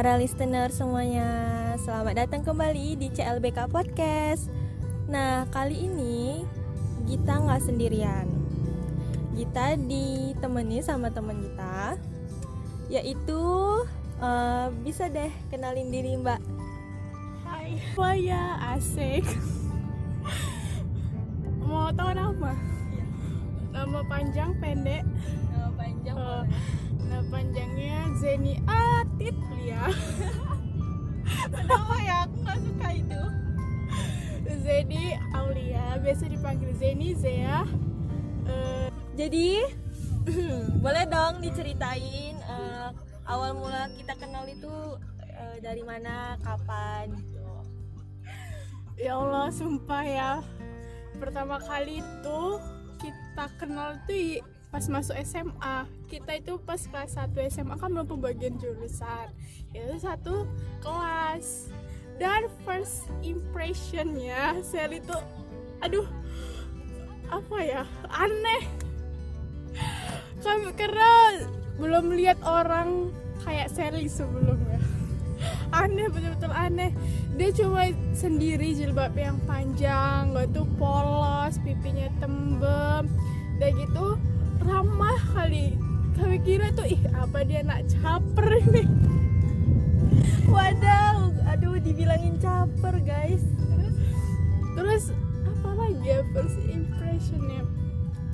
para listener semuanya. Selamat datang kembali di CLBK Podcast. Nah kali ini Gita nggak sendirian. Gita ditemani sama teman kita Yaitu uh, Bisa deh kenalin diri mbak. Hai. Maya asik. Mau tahu nama? Nama panjang pendek? Nama panjang Eh, Nama panjangnya? Zeni Atit Lia. Kenapa ya? Aku nggak suka itu. Zeni Aulia Biasa dipanggil Zeni Zea. Eh, Jadi boleh dong diceritain uh, awal mula kita kenal itu uh, dari mana, kapan gitu. Ya Allah sumpah ya. Pertama kali itu kita kenal tuh pas masuk SMA Kita itu pas kelas 1 SMA kan belum pembagian jurusan. Itu satu kelas. Dan first impressionnya Sally itu Aduh Apa ya Aneh. Karena belum lihat orang kayak Sally sebelumnya. Aneh betul-betul aneh. Dia cuma sendiri jilbab yang panjang gak tuh polos pipinya tembem. Dan gitu ramah kali. Kami kira tuh ih apa dia nak caper ini? Wadaw, aduh dibilangin caper guys. terus terus apa lagi ya first impressionnya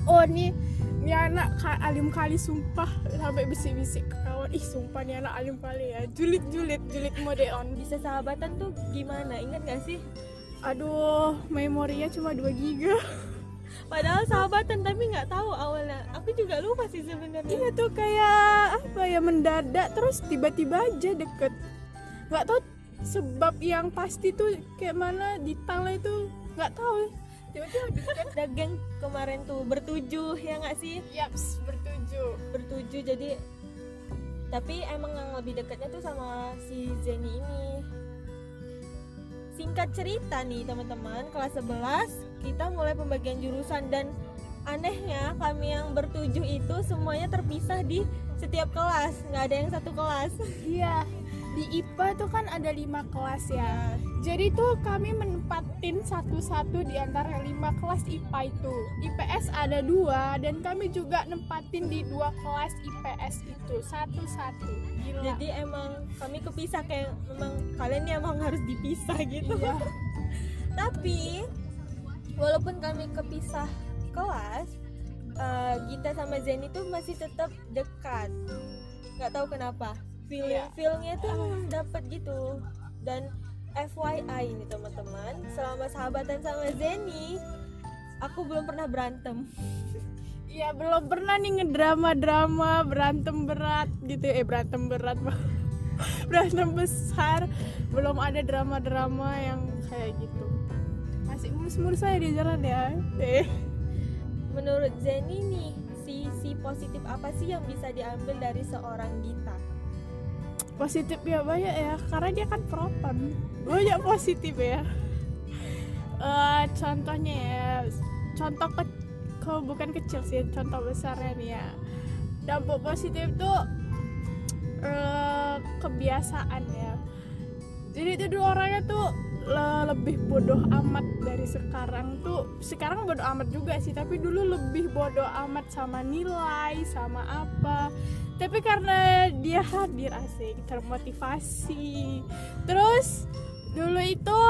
oh nih ini anak alim kali sumpah. Sampai bisik-bisik kawan ih sumpah nih anak alim kali ya. Julid julid julid mode on. Bisa sahabatan tuh gimana? Ingat gak sih? aduh memorinya cuma 2 giga Padahal sahabatan tapi nggak tahu awalnya. Aku juga lupa sih sebenarnya. Iya tuh kayak apa ya mendadak terus tiba-tiba aja deket nggak tahu sebab yang pasti tuh kayak mana di tangga itu nggak tahu tiba-tiba deket Ada geng kemarin tuh bertujuh ya nggak sih? yaps bertuju Bertujuh jadi tapi emang yang lebih dekatnya tuh sama si Zeni ini. Singkat cerita nih teman-teman, kelas 11 kita mulai pembagian jurusan dan anehnya kami yang bertujuh itu semuanya terpisah di setiap kelas, nggak ada yang satu kelas. iya di IPA tuh kan ada lima kelas ya jadi tuh kami menempatin satu-satu di antara lima kelas IPA itu IPS ada dua dan kami juga nempatin di dua kelas IPS itu satu-satu Jadi emang kami kepisah kayak memang kalian nih emang harus dipisah gitu. Iya. Tapi walaupun kami kepisah kelas, eh, Gita sama Zeni tuh masih tetap dekat. Nggak tahu kenapa. Feeling Iya. feelnya tuh dapat gitu. Dan FYI ini teman-teman, selama sahabatan sama Zeni, aku belum pernah berantem. Iya belum pernah nih ngedrama-drama berantem berat gitu eh berantem berat berantem besar belum ada drama-drama yang kayak gitu masih mulus-mulus saya di jalan ya eh Menurut Zeni nih, sisi positif apa sih yang bisa diambil dari seorang Gita? Positif ya banyak ya. Karena dia kan proton. Banyak positif ya. Eh, contohnya ya contoh ke, ke- bukan kecil sih contoh besarnya nih ya. Dampak positif tuh eh, kebiasaan ya. Jadi itu dua orangnya tuh lebih bodoh amat dari sekarang tuh sekarang bodoh amat juga sih tapi dulu lebih bodoh amat sama nilai sama apa. Tapi karena dia hadir asik termotivasi. Terus dulu itu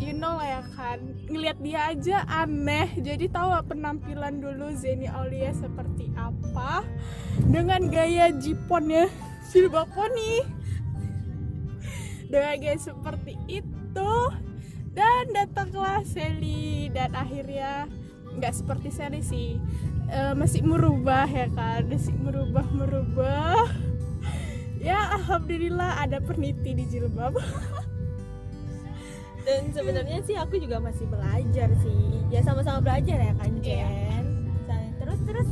you know lah ya kan ngelihat dia aja aneh. Jadi tahu penampilan dulu Zeni Aulia seperti apa? Dengan gaya jiponnya silba poni dengan gaya seperti itu dan datanglah Sally dan akhirnya nggak seperti Sally sih Eh, masih merubah ya kan masih merubah merubah ya alhamdulillah ada peniti di jilbab Dan sebenarnya sih aku juga masih belajar sih. Ya sama-sama belajar ya kan Iya. Jen. Sa- Terus terus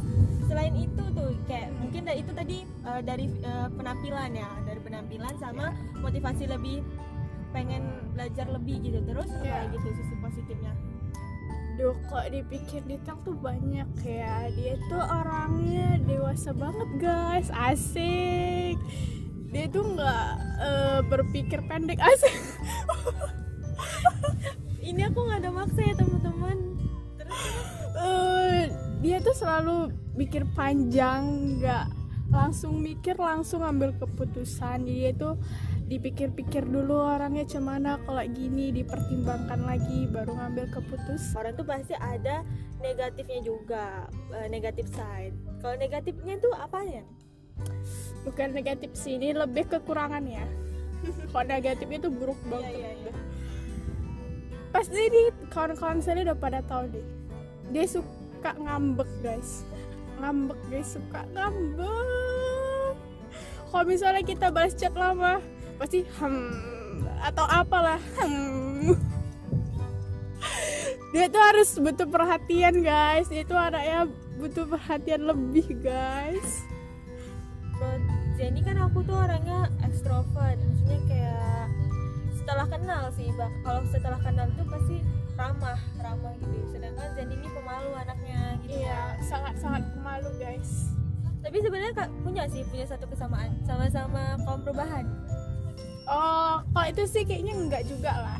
selain itu tuh kayak mungkin itu tadi eh, dari eh, penampilan ya, dari penampilan sama motivasi lebih pengen belajar lebih gitu. Terus apa lagi tuh sisi positifnya? Duh kok dipikir Ditang tuh banyak ya. Dia tuh orangnya dewasa banget guys. Asik. Dia tuh nggak eh, berpikir pendek. Asik. Ini aku nggak ada maksa ya teman-teman. Terus Eh, dia tuh selalu mikir panjang nggak langsung mikir langsung ambil keputusan. Dia tuh dipikir-pikir dulu orangnya cemana kalau gini dipertimbangkan lagi baru ngambil keputusan orang tuh pasti ada negatifnya juga eh, negatif side. Kalau negatifnya tuh apanya? Bukan negatif sih ini lebih kekurangan ya. Kalau negatifnya tuh buruk banget. iya, iya. pasti ini kawan-kawan saya udah pada tahu deh. Dia suka ngambek guys. Ngambek guys suka ngambek. Kalau misalnya kita balas chat lama pasti hmm atau apalah. Hmm. Dia tuh harus butuh perhatian guys. Dia tuh anaknya butuh perhatian lebih guys. Menurut Jenny kan aku tuh orangnya ekstrovert maksudnya kayak setelah kenal sih bang kalau setelah kenal tuh pasti ramah ramah gitu. Sedangkan Jenny ini pemalu anaknya gitu. Iya sangat sangat pemalu guys. Tapi sebenarnya kak punya sih punya satu kesamaan. Sama-sama kaum perubahan oh kalau itu sih kayaknya enggak juga lah.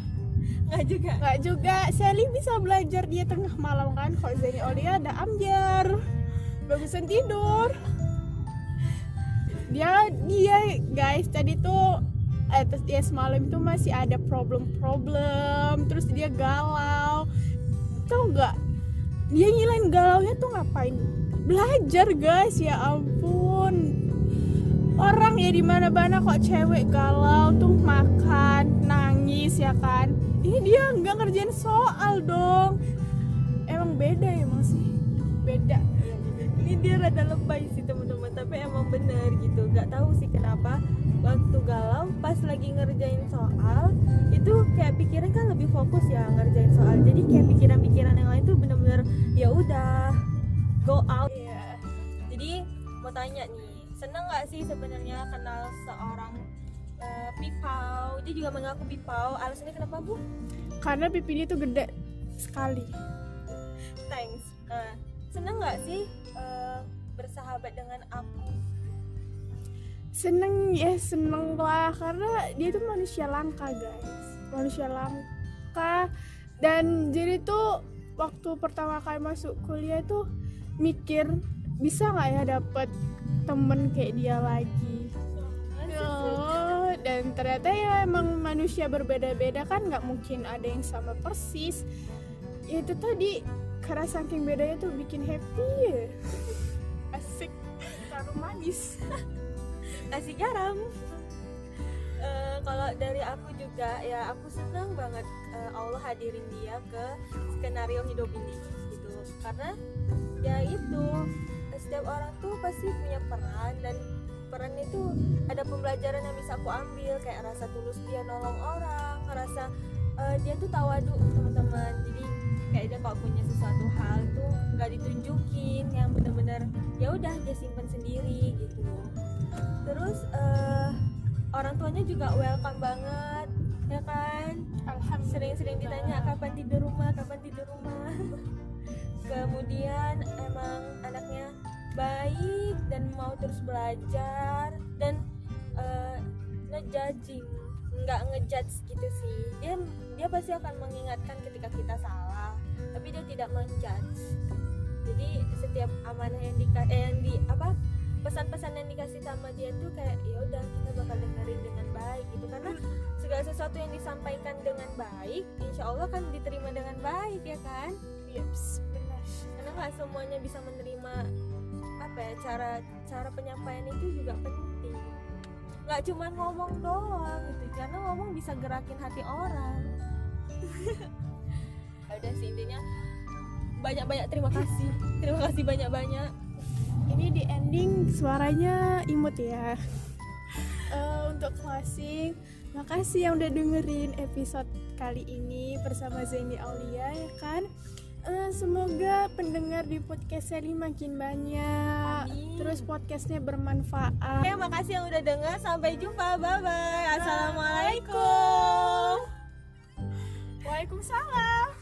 Nggak juga? Enggak juga, Sally bisa belajar dia tengah malam kan? Kalau Zaini Olia ada amjar Bagusan tidur. Dia, dia guys tadi tuh eh, dia semalam itu masih ada problem-problem. Terus dia galau. Tau nggak? Dia ngilain galaunya tuh ngapain? Belajar guys, ya ampun Orang ya di mana mana kok cewek galau tuh makan, nangis ya kan? Ini dia nggak ngerjain soal dong. Emang beda emang sih? Beda. Ini dia rada lebay sih teman-teman. Tapi emang bener gitu. Nggak tahu sih kenapa waktu galau pas lagi ngerjain soal itu kayak pikiran kan lebih fokus ya ngerjain soal. Jadi kayak pikiran-pikiran yang lain tuh bener-bener ya udah go out. Iya. jadi mau tanya nih seneng nggak sih sebenarnya kenal seorang eh, pipau? Dia juga mengaku pipau. Alasannya kenapa bu? Karena pipi dia tuh gede sekali. Thanks. Nah, seneng nggak sih eh, bersahabat dengan aku? Seneng ya seneng lah. Karena dia tuh manusia langka guys. Manusia langka. Dan jadi tuh waktu pertama kali masuk kuliah tuh mikir bisa nggak ya dapet temen kayak dia lagi? Oh, dan ternyata ya emang manusia berbeda-beda kan nggak mungkin ada yang sama persis. Ya, itu tadi karena saking bedanya tuh bikin happy. Ya. asik. Terlalu manis. Kasih garam. Eh, kalau dari aku juga ya aku senang banget eh, Allah hadirin dia ke skenario hidup ini gitu. Karena ya itu setiap orang tuh pasti punya peran dan peran itu ada pembelajaran yang bisa aku ambil kayak rasa tulus dia nolong orang rasa eh, dia tuh tawadu teman-teman. Jadi kayak dia kalau punya sesuatu hal tuh nggak ditunjukin yang bener-bener ya udah dia simpan sendiri gitu. Terus eh, orang tuanya juga welcome banget ya kan? Sering-sering ditanya kapan tidur rumah? Kapan tidur rumah? Kemudian dan mau terus belajar dan eh, ngejudging nggak ngejudge gitu sih. Dia dia pasti akan mengingatkan ketika kita salah tapi dia tidak menjudge. Jadi setiap amanah yang di eh, yang di apa pesan-pesan yang dikasih sama dia tuh kayak ya udah kita bakal dengerin dengan baik gitu. Karena segala sesuatu yang disampaikan dengan baik insya Allah kan diterima dengan baik ya kan? Yeps, benar. Karena nggak semuanya bisa menerima apa ya cara cara penyampaian itu juga penting. Nggak cuma ngomong doang gitu karena ngomong bisa gerakin hati orang. Udah sih intinya. Banyak banyak terima kasih. Terima kasih banyak banyak ini di ending suaranya imut ya. Eh, untuk closing makasih yang udah dengerin episode kali ini bersama Zaini Aulia ya Eh, semoga pendengar di podcast Sally makin banyak Amin. terus podcastnya bermanfaat Oke, makasih yang udah dengar. Sampai jumpa. Bye bye. Assalamualaikum. Waalaikumsalam